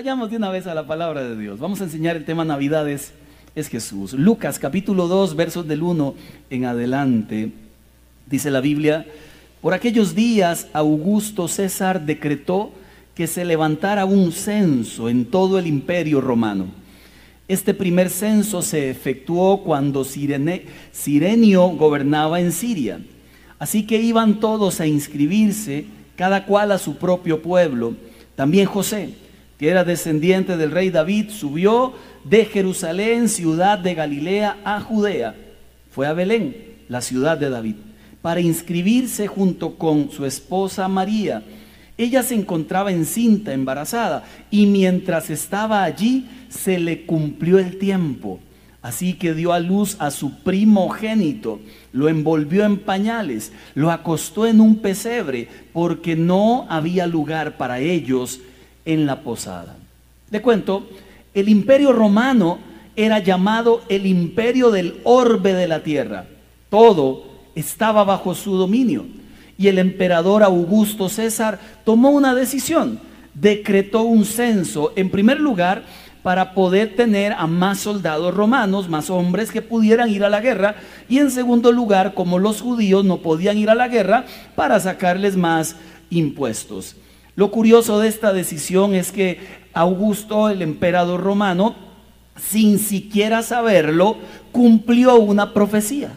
Vayamos de una vez a la palabra de Dios. Vamos a enseñar el tema Navidades. Es Jesús. Lucas capítulo 2, versos del 1 en adelante. Dice la Biblia, por aquellos días Augusto César decretó que se levantara un censo en todo el imperio romano. Este primer censo se efectuó cuando Sirenio gobernaba en Siria. Así que iban todos a inscribirse, cada cual a su propio pueblo. También José, que era descendiente del rey David, subió de Jerusalén, ciudad de Galilea, a Judea. Fue a Belén, la ciudad de David, para inscribirse junto con su esposa María ella se encontraba encinta, embarazada, y mientras estaba allí se le cumplió el tiempo. Así que dio a luz a su primogénito, lo envolvió en pañales, lo acostó en un pesebre, porque no había lugar para ellos en la posada. Le cuento, el imperio romano era llamado el imperio del orbe de la tierra. Todo estaba bajo su dominio y el emperador Augusto César tomó una decisión, decretó un censo, en primer lugar, para poder tener a más soldados romanos, más hombres que pudieran ir a la guerra, y en segundo lugar, como los judíos no podían ir a la guerra, para sacarles más impuestos. Lo curioso de esta decisión es que Augusto, el emperador romano, sin siquiera saberlo, cumplió una profecía.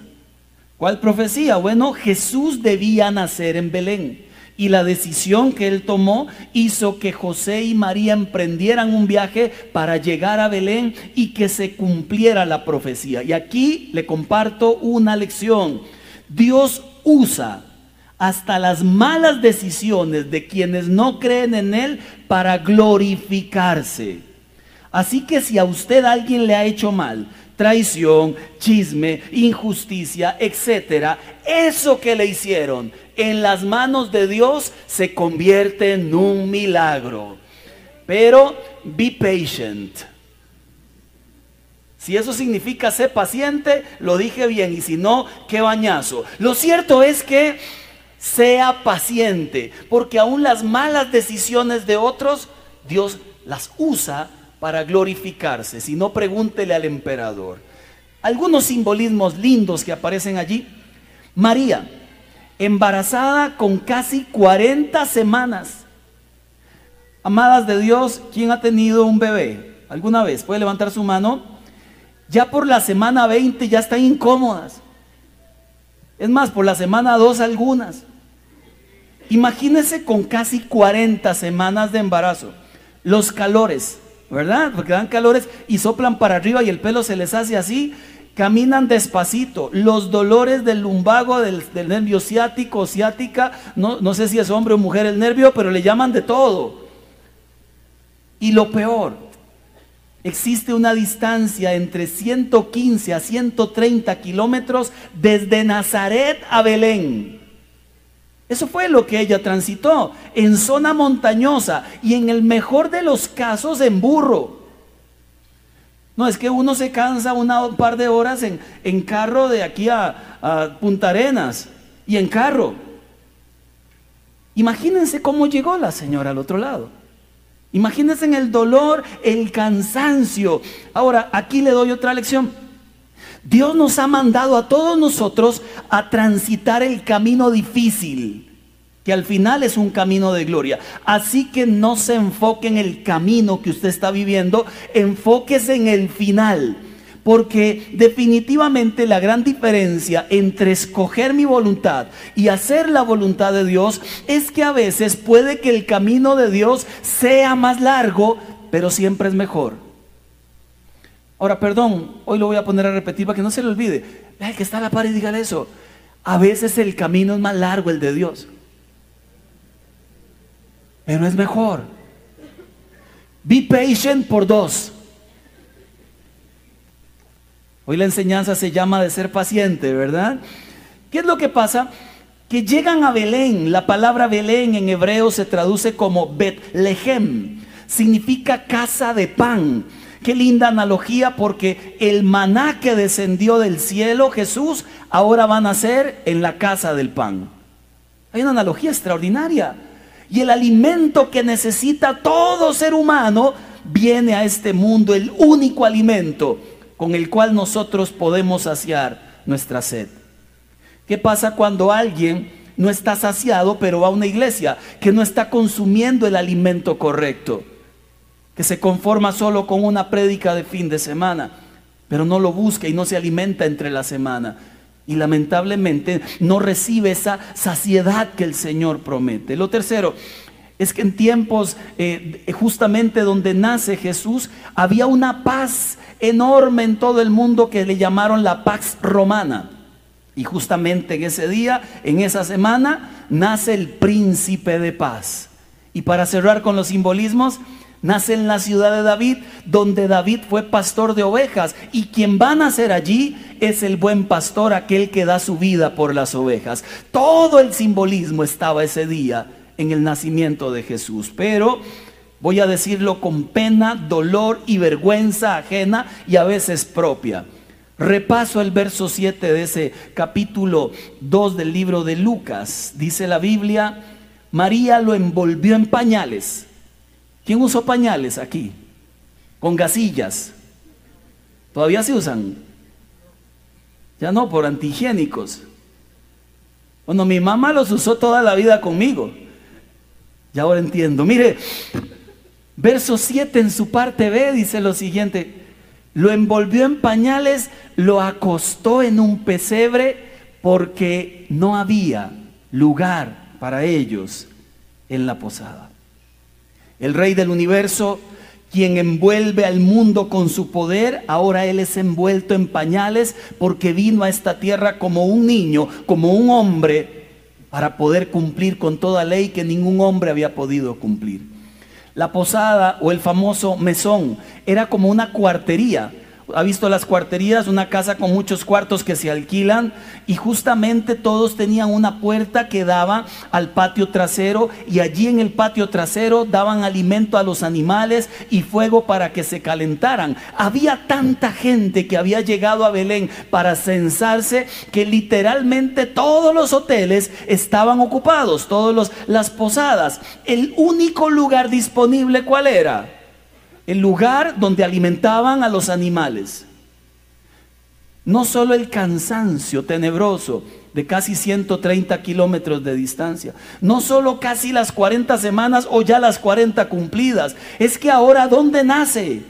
¿Cuál profecía? Bueno, Jesús debía nacer en Belén. Y la decisión que él tomó hizo que José y María emprendieran un viaje para llegar a Belén y que se cumpliera la profecía. Y aquí le comparto una lección. Dios usa hasta las malas decisiones de quienes no creen en Él para glorificarse. Así que si a usted alguien le ha hecho mal, traición, chisme, injusticia, etcétera, eso que le hicieron en las manos de Dios se convierte en un milagro. Pero be patient. Si eso significa ser paciente, lo dije bien, y si no, qué bañazo. Lo cierto es que sea paciente, porque aún las malas decisiones de otros, Dios las usa para glorificarse, si no pregúntele al emperador. Algunos simbolismos lindos que aparecen allí. María, embarazada con casi 40 semanas. Amadas de Dios, ¿quién ha tenido un bebé? ¿Alguna vez? ¿Puede levantar su mano? Ya por la semana 20 ya están incómodas. Es más, por la semana 2 algunas. Imagínense con casi 40 semanas de embarazo. Los calores, ¿verdad? Porque dan calores y soplan para arriba y el pelo se les hace así. Caminan despacito. Los dolores del lumbago, del, nervio ciático, ciática, no, no sé si es hombre o mujer el nervio, pero le llaman de todo. Y lo peor, existe una distancia entre 115 a 130 kilómetros desde Nazaret a Belén. Eso fue lo que ella transitó en zona montañosa y en el mejor de los casos en burro. No, es que uno se cansa una, un par de horas en, en carro de aquí a, a Punta Arenas y en carro. Imagínense cómo llegó la señora al otro lado. Imagínense en el dolor, el cansancio. Ahora, aquí le doy otra lección. Dios nos ha mandado a todos nosotros a transitar el camino difícil, que al final es un camino de gloria. Así que no se enfoque en el camino que usted está viviendo, enfóquese en el final. Porque definitivamente la gran diferencia entre escoger mi voluntad y hacer la voluntad de Dios es que a veces puede que el camino de Dios sea más largo, pero siempre es mejor. Ahora, perdón, hoy lo voy a poner a repetir para que no se le olvide. El que está a la par y dígale eso. A veces el camino es más largo, el de Dios. Pero es mejor. Be patient por dos. Hoy la enseñanza se llama de ser paciente, ¿verdad? ¿Qué es lo que pasa? Que llegan a Belén. La palabra Belén en hebreo se traduce como Betlehem. Significa casa de pan. Qué linda analogía porque el maná que descendió del cielo, Jesús, ahora va a nacer en la casa del pan. Hay una analogía extraordinaria. Y el alimento que necesita todo ser humano viene a este mundo el único alimento con el cual nosotros podemos saciar nuestra sed. ¿Qué pasa cuando alguien no está saciado pero va a una iglesia que no está consumiendo el alimento correcto? Que se conforma solo con una prédica de fin de semana, pero no lo busca y no se alimenta entre la semana. Y lamentablemente no recibe esa saciedad que el Señor promete. Lo tercero, es que en tiempos eh, justamente donde nace Jesús había una paz enorme en todo el mundo que le llamaron la paz romana. Y justamente en ese día, en esa semana, nace el príncipe de paz. Y para cerrar con los simbolismos, nace en la ciudad de David, donde David fue pastor de ovejas. Y quien va a nacer allí es el buen pastor, aquel que da su vida por las ovejas. Todo el simbolismo estaba ese día en el nacimiento de Jesús. Pero voy a decirlo con pena, dolor y vergüenza ajena y a veces propia. Repaso el verso 7 de ese capítulo 2 del libro de Lucas. Dice la Biblia, María lo envolvió en pañales. ¿Quién usó pañales aquí? Con gasillas. ¿Todavía se usan? Ya no, por antihigiénicos. Bueno, mi mamá los usó toda la vida conmigo. Y ahora entiendo. Mire, verso 7 en su parte B dice lo siguiente. Lo envolvió en pañales, lo acostó en un pesebre porque no había lugar para ellos en la posada. El rey del universo, quien envuelve al mundo con su poder, ahora él es envuelto en pañales porque vino a esta tierra como un niño, como un hombre para poder cumplir con toda ley que ningún hombre había podido cumplir. La posada o el famoso mesón era como una cuartería ha visto las cuarterías, una casa con muchos cuartos que se alquilan y justamente todos tenían una puerta que daba al patio trasero y allí en el patio trasero daban alimento a los animales y fuego para que se calentaran. Había tanta gente que había llegado a Belén para censarse que literalmente todos los hoteles estaban ocupados, todas las posadas. El único lugar disponible, ¿cuál era? El lugar donde alimentaban a los animales. No solo el cansancio tenebroso de casi 130 kilómetros de distancia, no solo casi las 40 semanas o ya las 40 cumplidas, es que ahora ¿dónde nace?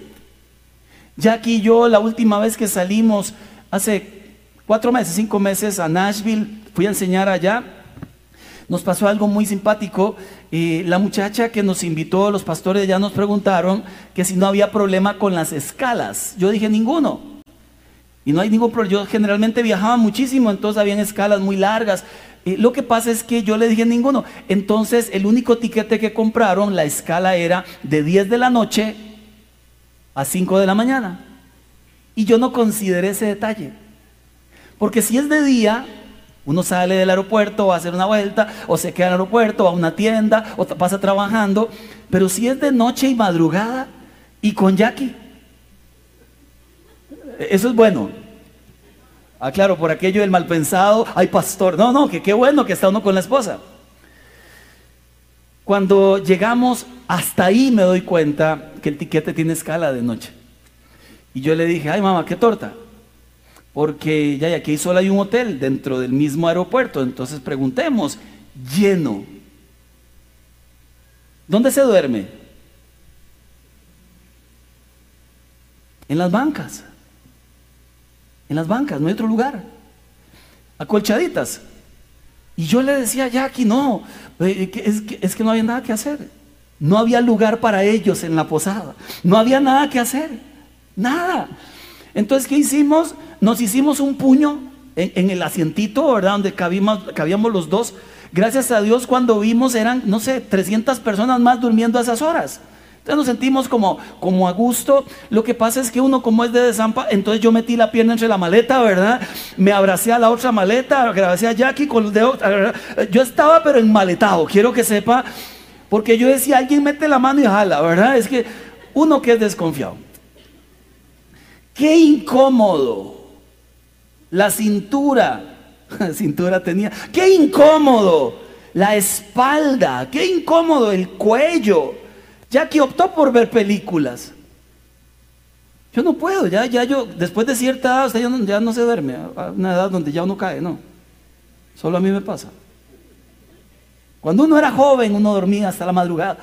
Ya aquí yo la última vez que salimos, hace cuatro meses, cinco meses a Nashville, fui a enseñar allá, nos pasó algo muy simpático. y la muchacha que nos invitó, los pastores ya nos preguntaron que si no había problema con las escalas. Yo dije ninguno. Y no hay ningún problema. Yo generalmente viajaba muchísimo, entonces habían escalas muy largas. lo que pasa es que yo le dije ninguno. Entonces el único tiquete que compraron, la escala era de 10 de la noche a 5 de la mañana. Y yo no consideré ese detalle. Porque si es de día, uno sale del aeropuerto, va a hacer una vuelta, o se queda en el aeropuerto, va a una tienda, o pasa trabajando. Pero si es de noche y madrugada y con Jackie, eso es bueno. Ah, claro, por aquello del mal pensado, hay pastor. No, no, que qué bueno que está uno con la esposa. Cuando llegamos hasta ahí me doy cuenta que el tiquete tiene escala de noche. Y yo le dije, ay mamá, qué torta porque ya aquí solo hay un hotel dentro del mismo aeropuerto, entonces preguntemos, lleno. ¿Dónde se duerme? En las bancas. En las bancas, no hay otro lugar. Acolchaditas. Y yo le decía, aquí no, eh, que, es que no había nada que hacer. No había lugar para ellos en la posada. No había nada que hacer. Nada. Entonces, ¿qué hicimos? Nos hicimos un puño en, el asientito, ¿verdad? Donde cabíamos, los dos. Gracias a Dios, cuando vimos eran, no sé, 300 personas más durmiendo a esas horas. Entonces nos sentimos como, como a gusto. Lo que pasa es que uno como es de desampa, entonces yo metí la pierna entre la maleta, ¿verdad? Me abracé a la otra maleta, abracé a Jackie con los dedos. Yo estaba pero enmaletado, quiero que sepa, porque yo decía, alguien mete la mano y jala, ¿verdad? Es que uno que es desconfiado. Qué incómodo. La cintura, la cintura tenía. Qué incómodo. La espalda, qué incómodo el cuello. Jackie optó por ver películas. Yo no puedo, ya, ya yo, después de cierta edad, usted ya no, ya no se duerme, a una edad donde ya uno cae, no. Solo a mí me pasa. Cuando uno era joven, uno dormía hasta la madrugada.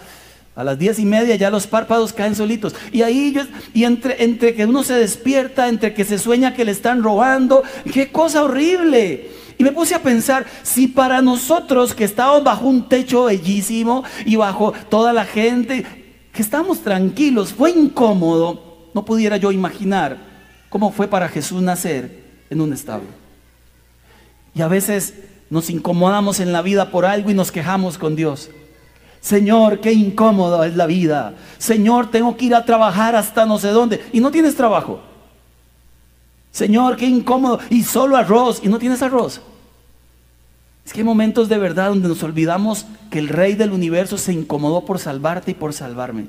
A las diez y media ya los párpados caen solitos. Y ahí y entre, entre que uno se despierta, entre que se sueña que le están robando, qué cosa horrible. Y me puse a pensar, si para nosotros que estábamos bajo un techo bellísimo y bajo toda la gente, que estamos tranquilos, fue incómodo, no pudiera yo imaginar cómo fue para Jesús nacer en un establo. Y a veces nos incomodamos en la vida por algo y nos quejamos con Dios. Señor, qué incómoda es la vida. Señor, tengo que ir a trabajar hasta no sé dónde. Y no tienes trabajo. Señor, qué incómodo. Y solo arroz. Y no tienes arroz. Es que hay momentos de verdad donde nos olvidamos que el Rey del universo se incomodó por salvarte y por salvarme.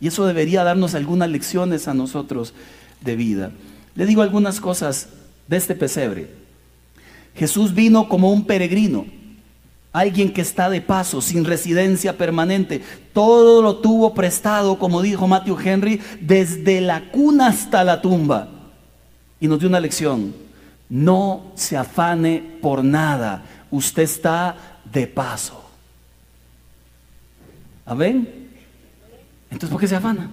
Y eso debería darnos algunas lecciones a nosotros de vida. Le digo algunas cosas de este pesebre. Jesús vino como un peregrino, alguien que está de paso, sin residencia permanente. Todo lo tuvo prestado, como dijo Matthew Henry, desde la cuna hasta la tumba. Y nos dio una lección. No se afane por nada. Usted está de paso. ¿Amén? Entonces, ¿por qué se afana?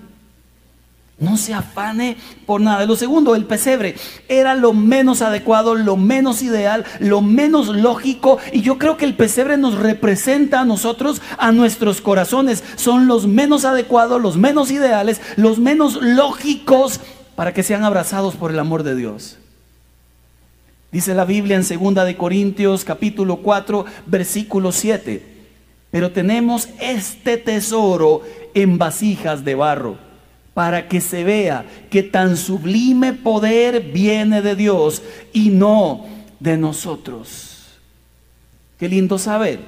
No se afane por nada. Lo segundo, el pesebre era lo menos adecuado, lo menos ideal, lo menos lógico. Y yo creo que el pesebre nos representa a nosotros, a nuestros corazones. Son los menos adecuados, los menos ideales, los menos lógicos para que sean abrazados por el amor de Dios. Dice la Biblia en 2 de Corintios capítulo 4, versículo 7. Pero tenemos este tesoro en vasijas de barro para que se vea que tan sublime poder viene de Dios y no de nosotros. Qué lindo saber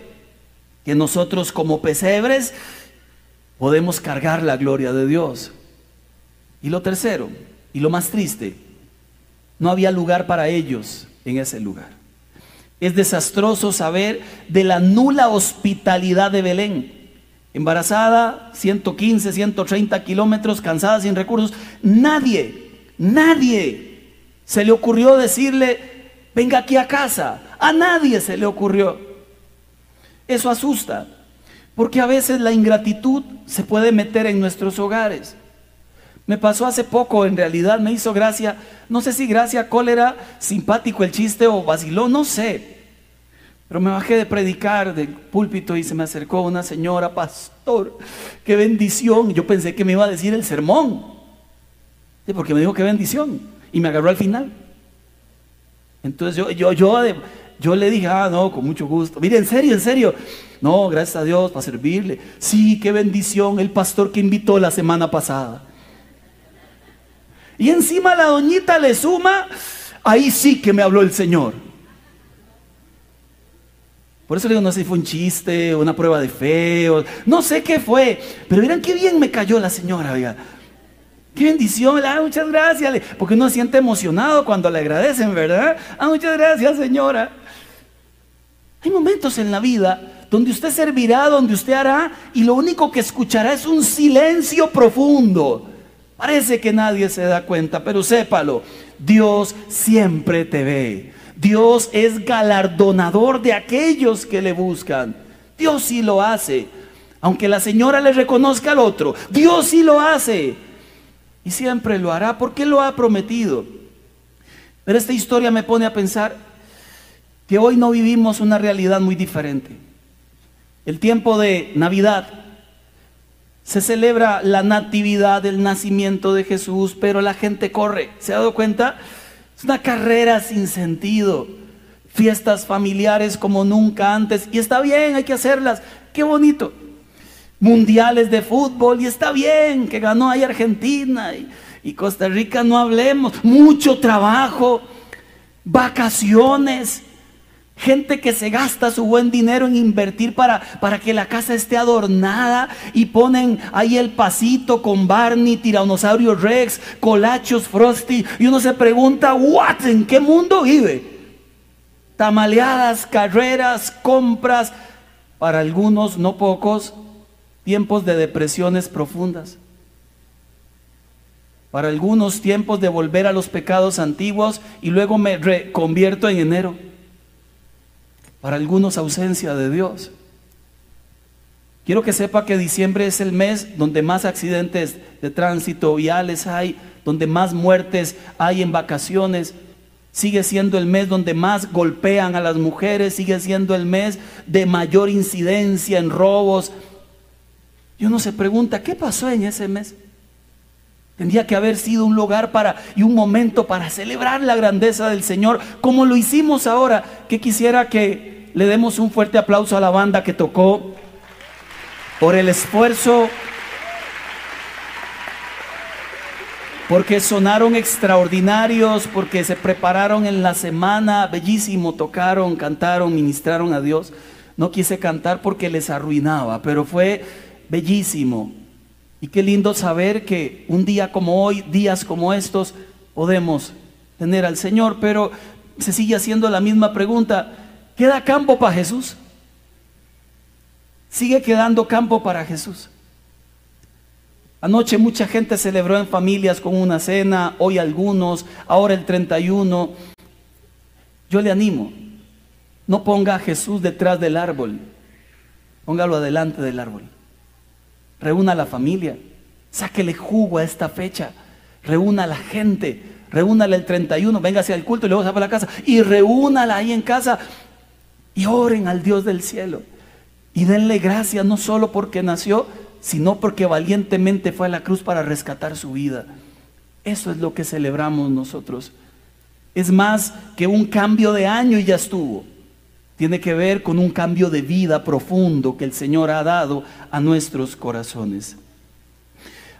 que nosotros como pesebres podemos cargar la gloria de Dios. Y lo tercero, y lo más triste, no había lugar para ellos en ese lugar. Es desastroso saber de la nula hospitalidad de Belén embarazada, 115, 130 kilómetros, cansada, sin recursos. Nadie, nadie se le ocurrió decirle, venga aquí a casa. A nadie se le ocurrió. Eso asusta, porque a veces la ingratitud se puede meter en nuestros hogares. Me pasó hace poco, en realidad me hizo gracia, no sé si gracia, cólera, simpático el chiste o vaciló, no sé. Pero me bajé de predicar del púlpito y se me acercó una señora, pastor, qué bendición. Yo pensé que me iba a decir el sermón, porque me dijo qué bendición y me agarró al final. Entonces yo, yo, yo, yo le dije, ah, no, con mucho gusto. Mire, en serio, en serio. No, gracias a Dios para servirle. Sí, qué bendición el pastor que invitó la semana pasada. Y encima la doñita le suma, ahí sí que me habló el Señor. Por eso le digo, no sé si fue un chiste, una prueba de fe, no sé qué fue. Pero miren qué bien me cayó la señora, oiga. Qué bendición, ah, muchas gracias. Porque uno se siente emocionado cuando le agradecen, ¿verdad? Ah, muchas gracias, señora. Hay momentos en la vida donde usted servirá, donde usted hará, y lo único que escuchará es un silencio profundo. Parece que nadie se da cuenta, pero sépalo, Dios siempre te ve. Dios es galardonador de aquellos que le buscan. Dios sí lo hace. Aunque la señora le reconozca al otro, Dios sí lo hace. Y siempre lo hará porque lo ha prometido. Pero esta historia me pone a pensar que hoy no vivimos una realidad muy diferente. El tiempo de Navidad se celebra la natividad del nacimiento de Jesús, pero la gente corre. ¿Se ha dado cuenta? Una carrera sin sentido. Fiestas familiares como nunca antes. Y está bien, hay que hacerlas. Qué bonito. Mundiales de fútbol. Y está bien que ganó ahí Argentina y, y Costa Rica, no hablemos. Mucho trabajo. Vacaciones. Gente que se gasta su buen dinero en invertir para, para que la casa esté adornada y ponen ahí el pasito con Barney, Tiranosaurio Rex, Colachos Frosty. Y uno se pregunta. ¿En qué mundo vive? Tamaleadas, carreras, compras, para algunos, no pocos, tiempos de depresiones profundas. Para algunos tiempos de volver a los pecados antiguos y luego me reconvierto en enero. Para algunos ausencia de Dios. Quiero que sepa que diciembre es el mes donde más accidentes de tránsito viales hay, donde más muertes hay en vacaciones. Sigue siendo el mes donde más golpean a las mujeres, sigue siendo el mes de mayor incidencia en robos. Y uno se pregunta, ¿qué pasó en ese mes? Tendría que haber sido un lugar para y un momento para celebrar la grandeza del Señor, como lo hicimos ahora, que quisiera que le demos un fuerte aplauso a la banda que tocó por el esfuerzo, porque sonaron extraordinarios, porque se prepararon en la semana, bellísimo, tocaron, cantaron, ministraron a Dios. No quise cantar porque les arruinaba, pero fue bellísimo. Y qué lindo saber que un día como hoy, días como estos, podemos tener al Señor, pero se sigue haciendo la misma pregunta. ¿Queda campo para Jesús? Sigue quedando campo para Jesús. Anoche mucha gente celebró en familias con una cena, hoy algunos, ahora el 31. Yo le animo, no ponga a Jesús detrás del árbol, póngalo adelante del árbol. Reúna a la familia, sáquele jugo a esta fecha, reúna a la gente, reúnala el 31, véngase al culto y luego se va a la casa y reúnala ahí en casa y oren al Dios del cielo. Y denle gracias no solo porque nació, sino porque valientemente fue a la cruz para rescatar su vida. Eso es lo que celebramos nosotros. Es más que un cambio de año y ya estuvo. Tiene que ver con un cambio de vida profundo que el Señor ha dado a nuestros corazones.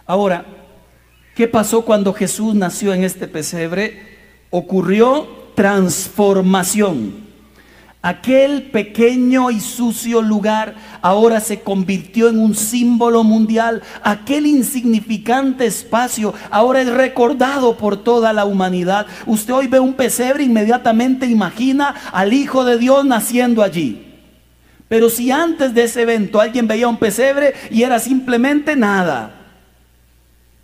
Ahora, ¿qué pasó cuando Jesús nació en este pesebre? Ocurrió transformación. Aquel pequeño y sucio lugar ahora se convirtió en un símbolo mundial. Aquel insignificante espacio ahora es recordado por toda la humanidad. Usted hoy ve un pesebre, inmediatamente imagina al Hijo de Dios naciendo allí. Pero si antes de ese evento alguien veía un pesebre y era simplemente nada,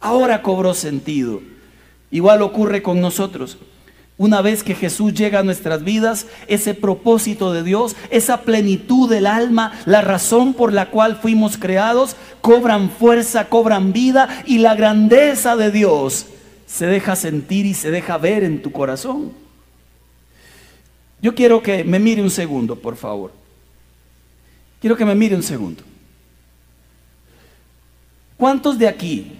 ahora cobró sentido. Igual ocurre con nosotros. Una vez que Jesús llega a nuestras vidas, ese propósito de Dios, esa plenitud del alma, la razón por la cual fuimos creados, cobran fuerza, cobran vida y la grandeza de Dios se deja sentir y se deja ver en tu corazón. Yo quiero que me mire un segundo, por favor. Quiero que me mire un segundo. ¿Cuántos de aquí,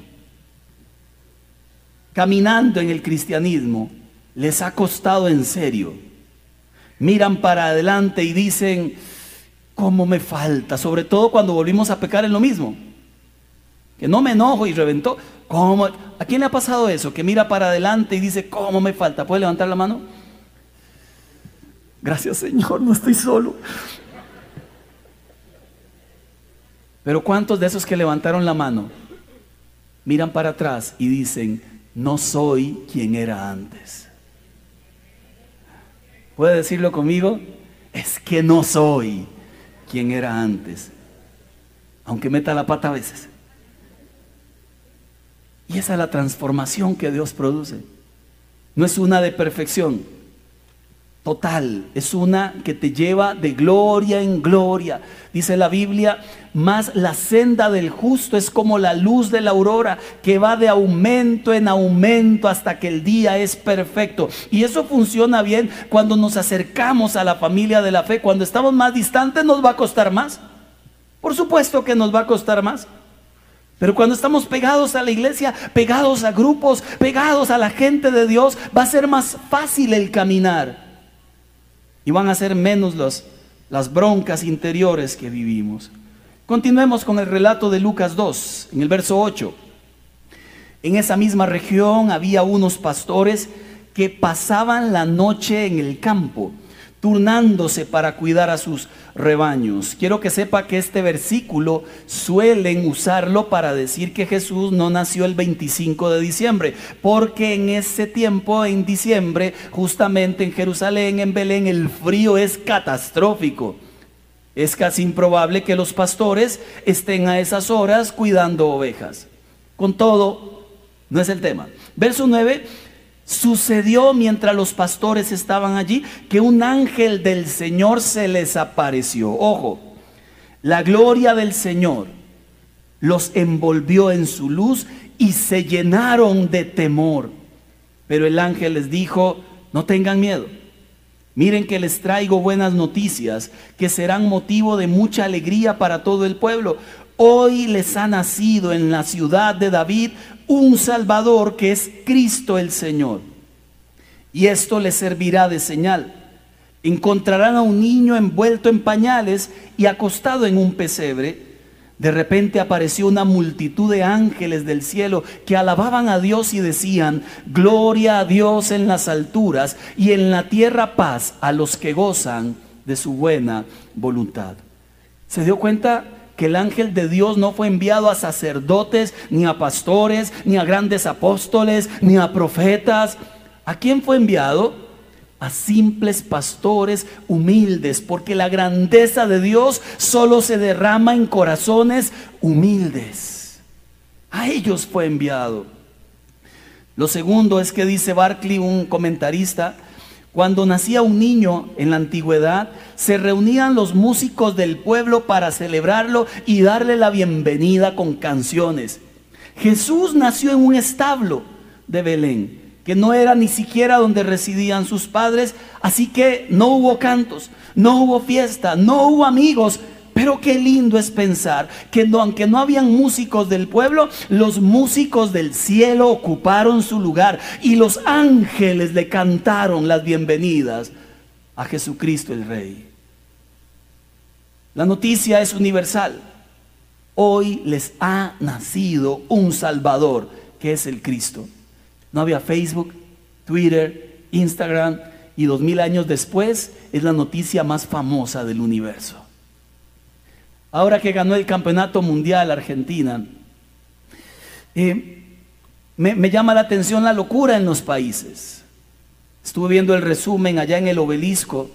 caminando en el cristianismo, les ha costado en serio. Miran para adelante y dicen, ¿cómo me falta? Sobre todo cuando volvimos a pecar en lo mismo. Que no me enojo y reventó. ¿Cómo? ¿A quién le ha pasado eso? Que mira para adelante y dice, ¿cómo me falta? ¿Puede levantar la mano? Gracias Señor, no estoy solo. Pero ¿cuántos de esos que levantaron la mano miran para atrás y dicen, no soy quien era antes? ¿Puede decirlo conmigo? Es que no soy quien era antes, aunque meta la pata a veces. Y esa es la transformación que Dios produce. No es una de perfección, total, es una que te lleva de gloria en gloria. Dice la Biblia, más la senda del justo es como la luz de la aurora que va de aumento en aumento hasta que el día es perfecto. Y eso funciona bien cuando nos acercamos a la familia de la fe. Cuando estamos más distantes nos va a costar más. Por supuesto que nos va a costar más. Pero cuando estamos pegados a la iglesia, pegados a grupos, pegados a la gente de Dios, va a ser más fácil el caminar y van a ser menos las broncas interiores que vivimos. Continuemos con el relato de Lucas 2, en el verso 8. En esa misma región había unos pastores que pasaban la noche en el campo turnándose para cuidar a sus rebaños. Quiero que sepa que este versículo suelen usarlo para decir que Jesús no nació el 25 de diciembre, porque en ese tiempo, en diciembre, justamente en Jerusalén, en Belén, el frío es catastrófico. Es casi improbable que los pastores estén a esas horas cuidando ovejas. Con todo, no es el tema. Verso 9, sucedió mientras los pastores estaban allí que un ángel del Señor se les apareció. Ojo, la gloria del Señor los envolvió en su luz y se llenaron de temor. Pero el ángel les dijo, no tengan miedo. Miren que les traigo buenas noticias que serán motivo de mucha alegría para todo el pueblo. Hoy les ha nacido en la ciudad de David un Salvador que es Cristo el Señor. Y esto les servirá de señal. Encontrarán a un niño envuelto en pañales y acostado en un pesebre. De repente apareció una multitud de ángeles del cielo que alababan a Dios y decían, gloria a Dios en las alturas y en la tierra paz a los que gozan de su buena voluntad. ¿Se dio cuenta que el ángel de Dios no fue enviado a sacerdotes, ni a pastores, ni a grandes apóstoles, ni a profetas? ¿A quién fue enviado? A simples pastores humildes, porque la grandeza de Dios solo se derrama en corazones humildes. A ellos fue enviado. Lo segundo es que dice Barclay, un comentarista, cuando nacía un niño en la antigüedad, se reunían los músicos del pueblo para celebrarlo y darle la bienvenida con canciones. Jesús nació en un establo de Belén que no era ni siquiera donde residían sus padres, así que no hubo cantos, no hubo fiesta, no hubo amigos, pero qué lindo es pensar que aunque no habían músicos del pueblo, los músicos del cielo ocuparon su lugar y los ángeles le cantaron las bienvenidas a Jesucristo el Rey. La noticia es universal. Hoy les ha nacido un Salvador, que es el Cristo. No había Facebook, Twitter, Instagram y dos mil años después es la noticia más famosa del universo. Ahora que ganó el campeonato mundial Argentina, eh, me, me llama la atención la locura en los países. Estuve viendo el resumen allá en el obelisco.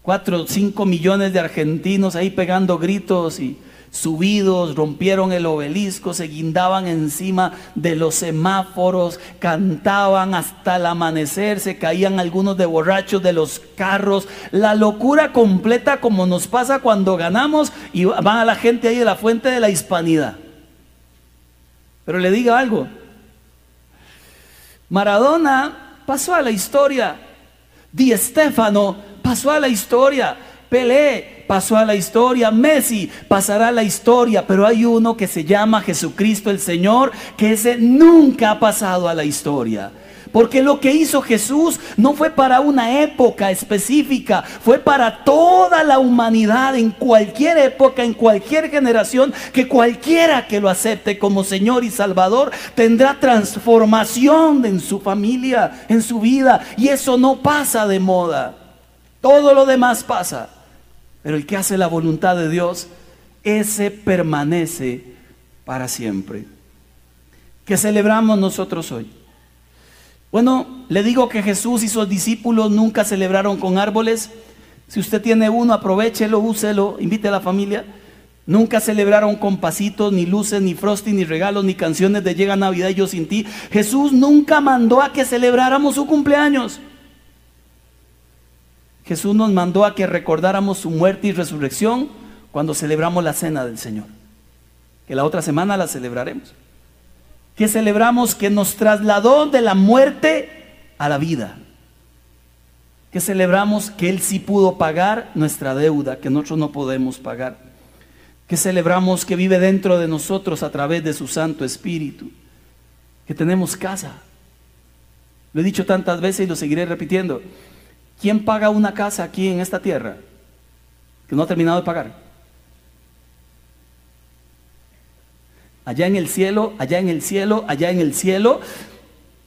Cuatro o cinco millones de argentinos ahí pegando gritos y subidos, rompieron el obelisco, se guindaban encima de los semáforos, cantaban hasta el amanecer, se caían algunos de borrachos de los carros, la locura completa como nos pasa cuando ganamos y van a la gente ahí de la fuente de la hispanidad. Pero le digo algo, Maradona pasó a la historia, Di Stefano pasó a la historia, Pelé pasó a la historia, Messi pasará a la historia, pero hay uno que se llama Jesucristo el Señor, que ese nunca ha pasado a la historia. Porque lo que hizo Jesús no fue para una época específica, fue para toda la humanidad, en cualquier época, en cualquier generación, que cualquiera que lo acepte como Señor y Salvador tendrá transformación en su familia, en su vida. Y eso no pasa de moda. Todo lo demás pasa. Pero el que hace la voluntad de Dios, ese permanece para siempre. ¿Qué celebramos nosotros hoy? Bueno, le digo que Jesús y sus discípulos nunca celebraron con árboles. Si usted tiene uno, aprovechelo, úselo, invite a la familia. Nunca celebraron con pasitos, ni luces, ni frosting, ni regalos, ni canciones de Llega Navidad y yo sin ti. Jesús nunca mandó a que celebráramos su cumpleaños. Jesús nos mandó a que recordáramos su muerte y resurrección cuando celebramos la cena del Señor. Que la otra semana la celebraremos. Que celebramos que nos trasladó de la muerte a la vida. Que celebramos que Él sí pudo pagar nuestra deuda, que nosotros no podemos pagar. Que celebramos que vive dentro de nosotros a través de su Santo Espíritu. Que tenemos casa. Lo he dicho tantas veces y lo seguiré repitiendo. ¿Quién paga una casa aquí en esta tierra que no ha terminado de pagar? Allá en el cielo, allá en el cielo, allá en el cielo,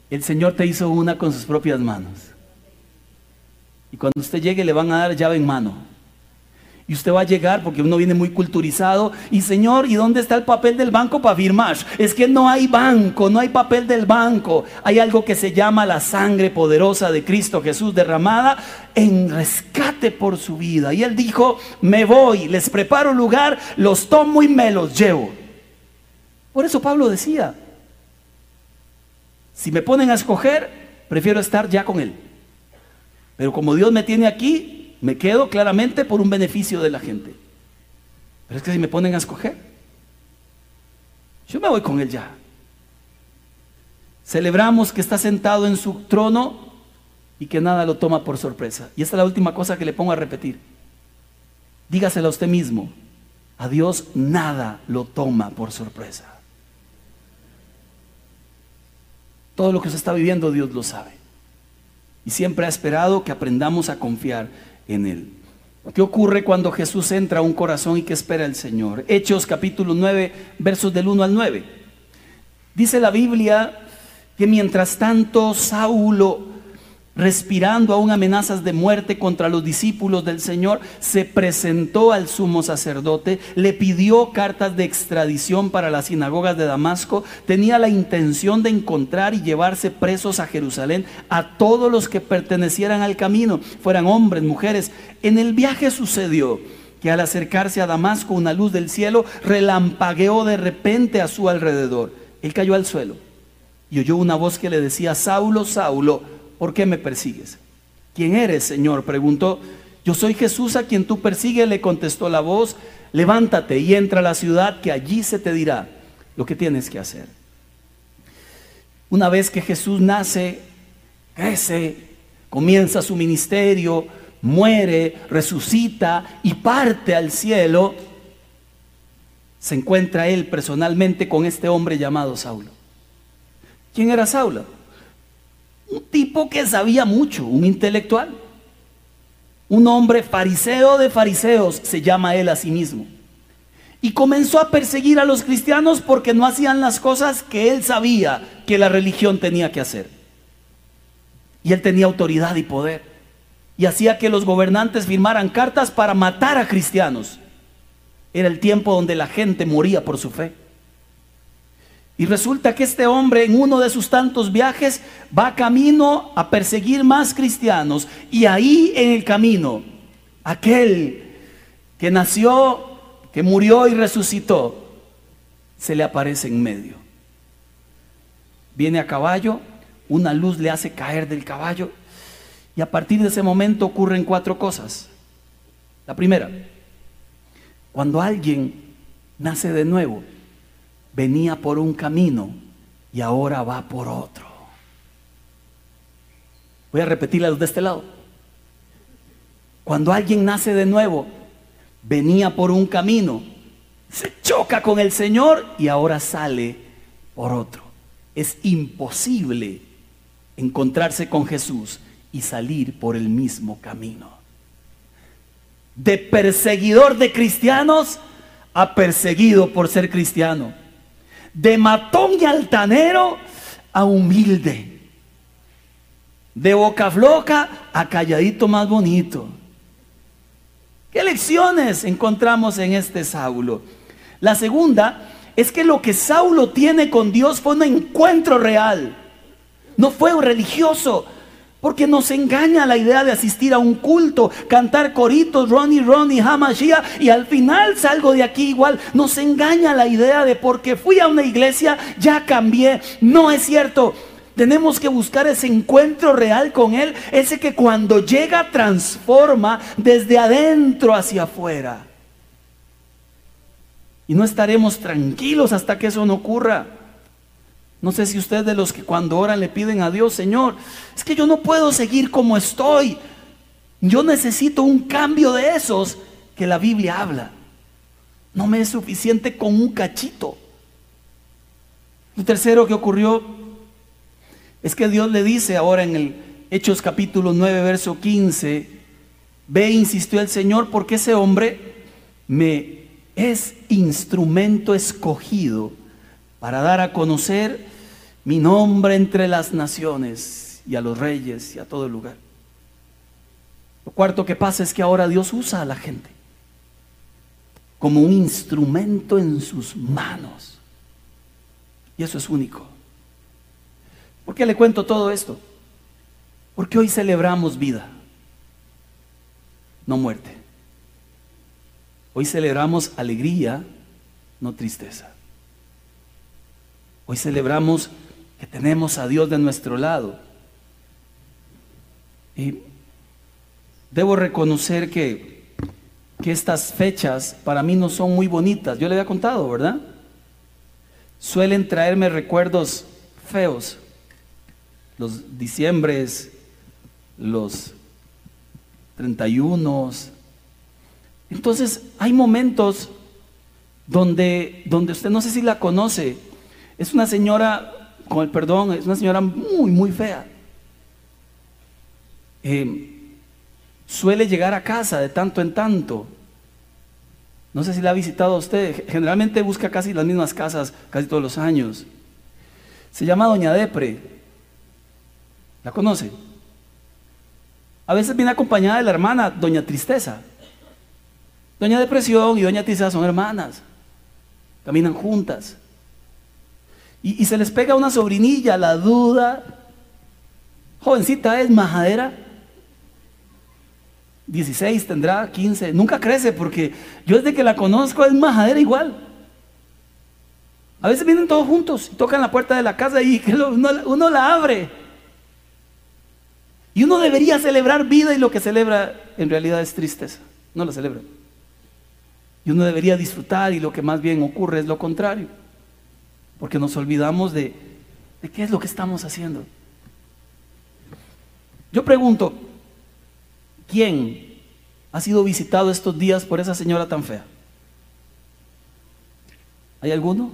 el Señor te hizo una con sus propias manos. Y cuando usted llegue le van a dar llave en mano. Y usted va a llegar porque uno viene muy culturizado. Y Señor, ¿y dónde está el papel del banco para firmar? Es que no hay banco, no hay papel del banco. Hay algo que se llama la sangre poderosa de Cristo Jesús derramada en rescate por su vida. Y él dijo, me voy, les preparo lugar, los tomo y me los llevo. Por eso Pablo decía, si me ponen a escoger, prefiero estar ya con él. Pero como Dios me tiene aquí, me quedo claramente por un beneficio de la gente. Pero es que si me ponen a escoger, yo me voy con él ya. Celebramos que está sentado en su trono y que nada lo toma por sorpresa. Y esta es la última cosa que le pongo a repetir. Dígaselo a usted mismo. A Dios nada lo toma por sorpresa. Todo lo que usted está viviendo Dios lo sabe. Y siempre ha esperado que aprendamos a confiar en él. ¿Qué ocurre cuando Jesús entra a un corazón y que espera el Señor? Hechos capítulo 9, versos del 1 al 9. Dice la Biblia que mientras tanto Saulo respirando aún amenazas de muerte contra los discípulos del Señor, se presentó al sumo sacerdote, le pidió cartas de extradición para las sinagogas de Damasco, tenía la intención de encontrar y llevarse presos a Jerusalén a todos los que pertenecieran al camino, fueran hombres, mujeres. En el viaje sucedió que al acercarse a Damasco una luz del cielo relampagueó de repente a su alrededor. Él cayó al suelo y oyó una voz que le decía, Saulo, Saulo, ¿por qué me persigues? ¿Quién eres, Señor? Preguntó. Yo soy Jesús a quien tú persigues, le contestó la voz. Levántate y entra a la ciudad que allí se te dirá lo que tienes que hacer. Una vez que Jesús nace, crece, comienza su ministerio, muere, resucita y parte al cielo, se encuentra él personalmente con este hombre llamado Saulo. ¿Quién era Saulo? Un tipo que sabía mucho, un intelectual. Un hombre fariseo de fariseos, se llama él a sí mismo. Y comenzó a perseguir a los cristianos porque no hacían las cosas que él sabía que la religión tenía que hacer. Y él tenía autoridad y poder. Y hacía que los gobernantes firmaran cartas para matar a cristianos. Era el tiempo donde la gente moría por su fe. Y resulta que este hombre en uno de sus tantos viajes va camino a perseguir más cristianos. Y ahí en el camino, aquel que nació, que murió y resucitó, se le aparece en medio. Viene a caballo, una luz le hace caer del caballo y a partir de ese momento ocurren cuatro cosas. La primera, cuando alguien nace de nuevo, venía por un camino y ahora va por otro. Voy a repetirla de este lado. Cuando alguien nace de nuevo, venía por un camino, se choca con el Señor y ahora sale por otro. Es imposible encontrarse con Jesús y salir por el mismo camino. De perseguidor de cristianos a perseguido por ser cristiano de matón y altanero a humilde, de boca floca a calladito más bonito. ¿Qué lecciones encontramos en este Saulo? La segunda es que lo que Saulo tiene con Dios fue un encuentro real. No fue un religioso, porque nos engaña la idea de asistir a un culto, cantar coritos, Ronnie, Ronnie, Hamashia, y al final salgo de aquí igual. Nos engaña la idea de porque fui a una iglesia, ya cambié. No es cierto. Tenemos que buscar ese encuentro real con Él, ese que cuando llega transforma desde adentro hacia afuera. Y no estaremos tranquilos hasta que eso no ocurra. No sé si usted de los que cuando oran le piden a Dios, Señor, es que yo no puedo seguir como estoy. Yo necesito un cambio de esos que la Biblia habla. No me es suficiente con un cachito. Lo tercero que ocurrió es que Dios le dice ahora en el Hechos capítulo 9, verso 15, ve, insistió el Señor, porque ese hombre me es instrumento escogido para dar a conocer mi nombre entre las naciones y a los reyes y a todo el lugar. Lo cuarto que pasa es que ahora Dios usa a la gente. como un instrumento en sus manos. Y eso es único. ¿Por qué le cuento todo esto? Porque hoy celebramos vida, no muerte. Hoy celebramos alegría, no tristeza. Hoy celebramos que tenemos a Dios de nuestro lado. Y debo reconocer que, que estas fechas para mí no son muy bonitas. Yo le había contado, ¿verdad? Suelen traerme recuerdos feos. Los diciembres, los 31. Entonces hay momentos donde, donde usted no sé si la conoce. Es una señora, con el perdón, es una señora muy, muy fea. Eh, suele llegar a casa de tanto en tanto. No sé si la ha visitado usted. Generalmente busca casi las mismas casas casi todos los años. Se llama Doña Depre. ¿La conoce? A veces viene acompañada de la hermana, Doña Tristeza. Doña Depresión y Doña Tristeza son hermanas. Caminan juntas. Y, se les pega una sobrinilla, la duda. Jovencita es majadera. 16 tendrá, 15, nunca crece porque yo desde que la conozco es majadera igual. A veces vienen todos juntos y tocan la puerta de la casa y uno, uno, la abre. Y uno debería celebrar vida y lo que celebra en realidad es tristeza. No lo celebra. Y uno debería disfrutar y lo que más bien ocurre es lo contrario. Porque nos olvidamos de, qué es lo que estamos haciendo. Yo pregunto, ¿Quién ha sido visitado estos días por esa señora tan fea? ¿Hay alguno?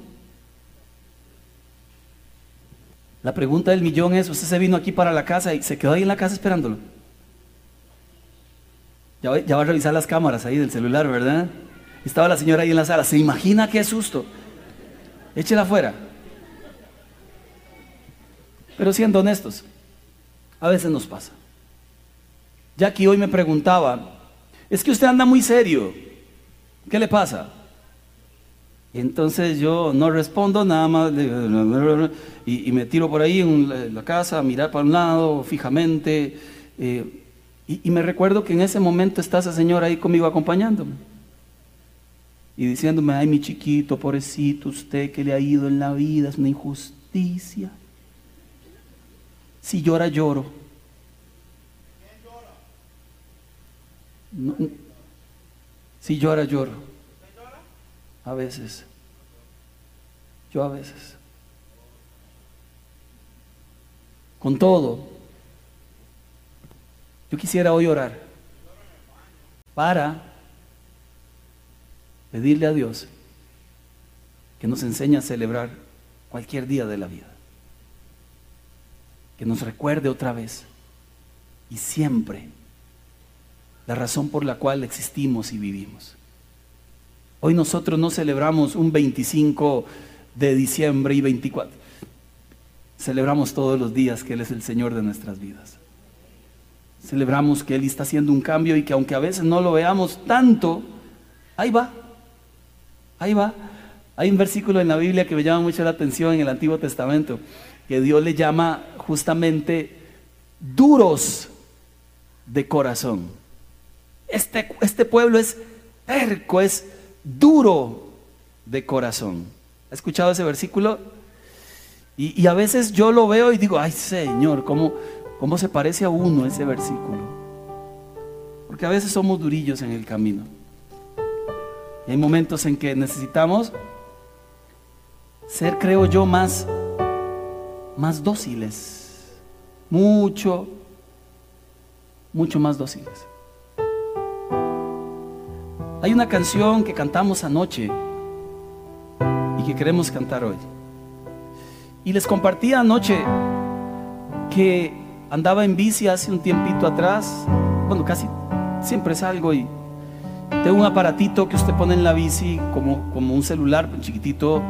La pregunta del millón es, usted se vino aquí para la casa y se quedó ahí en la casa esperándolo. Ya va, a revisar las cámaras ahí del celular, ¿verdad? Estaba la señora ahí en la sala. ¿Se imagina qué susto? Échela afuera. Pero siendo honestos, a veces nos pasa. Jackie hoy me preguntaba, es que usted anda muy serio, ¿qué le pasa? entonces yo no respondo nada más y, me tiro por ahí en la casa a mirar para un lado fijamente. Eh, y, y, me recuerdo que en ese momento está esa señora ahí conmigo acompañándome. Y diciéndome, ay mi chiquito, pobrecito, usted que le ha ido en la vida, es una injusticia. Si llora, lloro. si llora, lloro. A veces. Yo a veces. Con todo, yo quisiera hoy orar para pedirle a Dios que nos enseñe a celebrar cualquier día de la vida. Que nos recuerde otra vez y siempre la razón por la cual existimos y vivimos. Hoy nosotros no celebramos un 25 de diciembre y 24. Celebramos todos los días que Él es el Señor de nuestras vidas. Celebramos que Él está haciendo un cambio y que aunque a veces no lo veamos tanto, ahí va, ahí va. Hay un versículo en la Biblia que me llama mucho la atención en el Antiguo Testamento, que Dios le llama justamente duros de corazón. Este, este, pueblo es terco, es duro de corazón. ¿Ha escuchado ese versículo? Y, a veces yo lo veo y digo, ay Señor, ¿cómo, ¿cómo se parece a uno ese versículo? Porque a veces somos durillos en el camino. Hay momentos en que necesitamos ser, creo yo, más, más dóciles. Mucho, mucho más dóciles. Hay una canción que cantamos anoche y que queremos cantar hoy. Y les compartí anoche que andaba en bici hace un tiempito atrás, bueno, casi siempre salgo y tengo un aparatito que usted pone en la bici como, como un celular chiquitito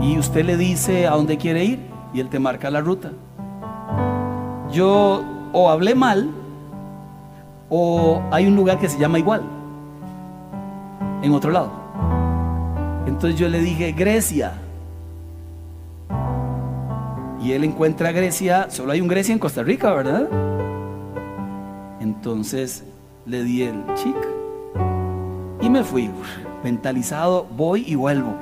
y usted le dice a dónde quiere ir y él te marca la ruta. Yo o hablé mal o hay un lugar que se llama igual. en otro lado. Entonces yo le dije, Grecia. Y él encuentra Grecia, solo hay un Grecia en Costa Rica, ¿verdad? Entonces le di el chic y me fui. Mentalizado, voy y vuelvo.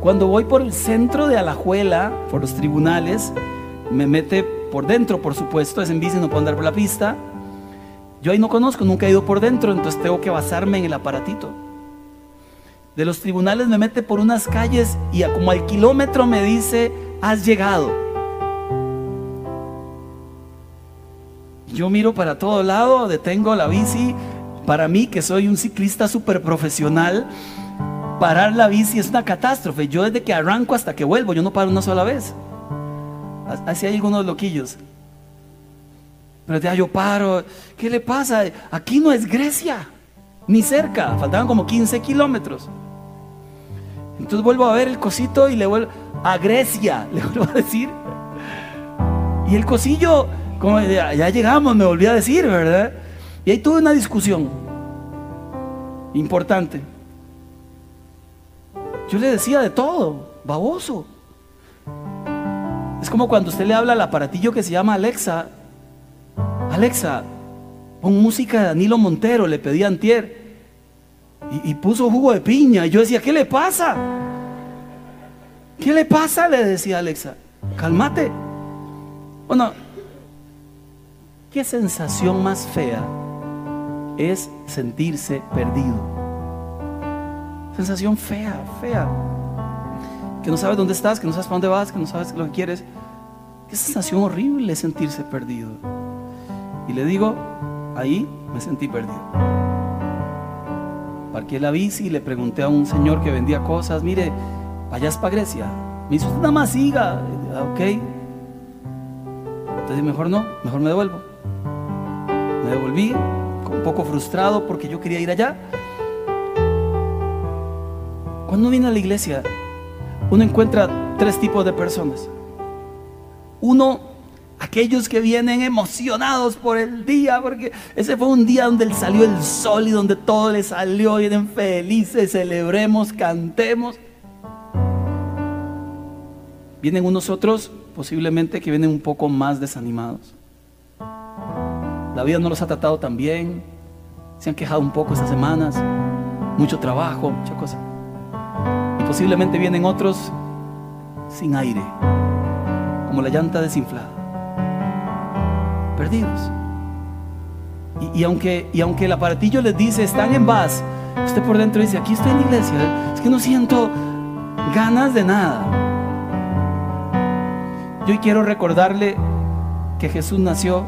Cuando voy por el centro de Alajuela, por los tribunales, me mete por dentro, por supuesto, es en bici, no puedo andar por la pista. Yo ahí no conozco, nunca he ido por dentro, entonces tengo que basarme en el aparatito. De los tribunales me mete por unas calles y a como al kilómetro me dice, has llegado. Yo miro para todo lado, detengo la bici. Para mí, que soy un ciclista súper profesional, parar la bici es una catástrofe. Yo desde que arranco hasta que vuelvo, yo no paro una sola vez. Así hay algunos loquillos. Pero ya yo paro. ¿Qué le pasa? Aquí no es Grecia, ni cerca. Faltaban como 15 kilómetros. Entonces vuelvo a ver el cosito y le vuelvo a Grecia, le vuelvo a decir. Y el cosillo, como ya, ya llegamos, me volví a decir, ¿verdad? Y ahí tuve una discusión importante. Yo le decía de todo, baboso. Es como cuando usted le habla al aparatillo que se llama Alexa. Alexa, pon música de Danilo Montero, le pedí Antier. Y, y, puso jugo de piña. Y yo decía, ¿qué le pasa? ¿Qué le pasa? Le decía Alexa. Cálmate. Bueno, ¿qué sensación más fea es sentirse perdido? sensación fea, fea. Que no sabes dónde estás, que no sabes para dónde vas, que no sabes lo que quieres. Qué sensación horrible sentirse perdido. Y le digo, ahí me sentí perdido. Parqué la bici y le pregunté a un señor que vendía cosas, mire, allá es para Grecia. Me dice, nada más siga. Ah, ok. Entonces mejor no, mejor me devuelvo. Me devolví, un poco frustrado porque yo quería ir allá. Cuando viene a la iglesia, uno encuentra tres tipos de personas. Uno, aquellos que vienen emocionados por el día, porque ese fue un día donde salió el sol y donde todo le salió, vienen felices, celebremos, cantemos. Vienen unos otros, posiblemente que vienen un poco más desanimados. La vida no los ha tratado tan bien, se han quejado un poco estas semanas, mucho trabajo, muchas cosas. Y posiblemente vienen otros sin aire, como la llanta desinflada, perdidos. Y, aunque, y aunque el aparatillo les dice, están en paz, usted por dentro dice, aquí estoy en la iglesia, es que no siento ganas de nada. Yo quiero recordarle que Jesús nació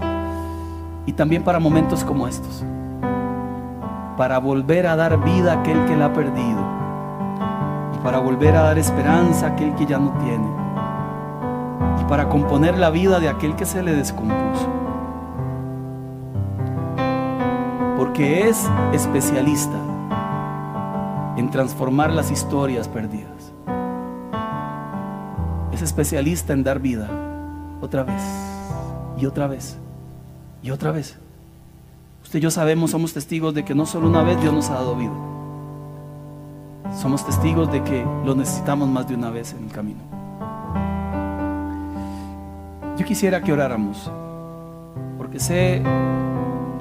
y también para momentos como estos, para volver a dar vida a aquel que la ha perdido para volver a dar esperanza a aquel que ya no tiene y para componer la vida de aquel que se le descompuso. Porque es especialista en transformar las historias perdidas. Es especialista en dar vida otra vez y otra vez y otra vez. Usted y yo sabemos, somos testigos de que no solo una vez Dios nos ha dado vida somos testigos de que lo necesitamos más de una vez en el camino. Yo quisiera que oráramos, porque sé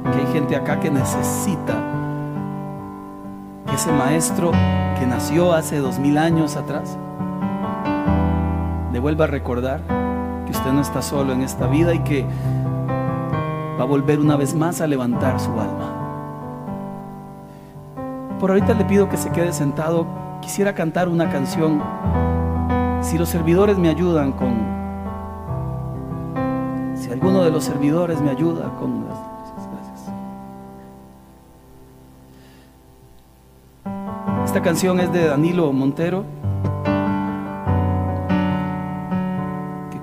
que hay gente acá que necesita que ese maestro que nació hace dos mil años atrás le vuelva a recordar que usted no está solo en esta vida y que va a volver una vez más a levantar su alma. Por ahorita le pido que se quede sentado. Quisiera cantar una canción. Si los servidores me ayudan con... Si alguno de los servidores me ayuda con. Gracias. Esta canción es de Danilo Montero.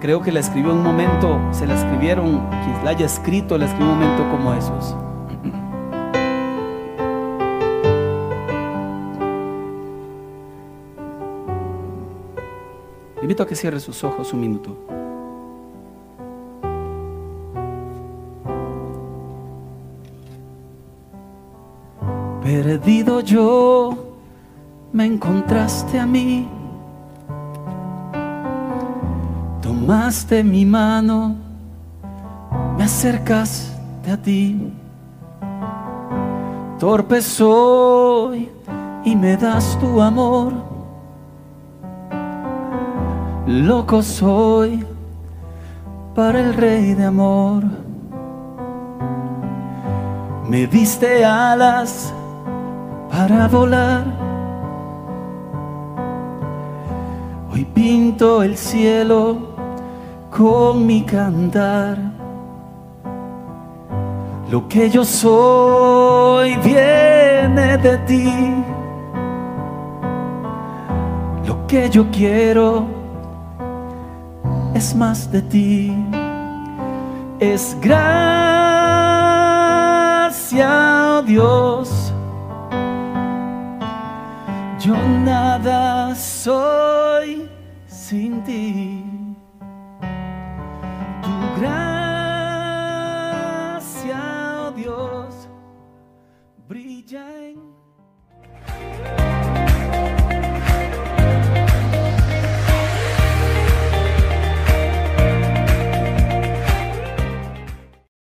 Creo que la escribió un momento, se la escribieron, quien la haya escrito, la escribió un momento como esos. invito a que cierre sus ojos un minuto. Perdido yo, me encontraste a mí. Tomaste mi mano, me acercaste a ti. Torpe soy y me das tu amor. Loco soy para el rey de amor. Me diste alas para volar. Hoy pinto el cielo con mi cantar. Lo que yo soy viene de ti. Lo que yo quiero es más de ti. Es gracia, oh Dios. Yo nada soy sin ti.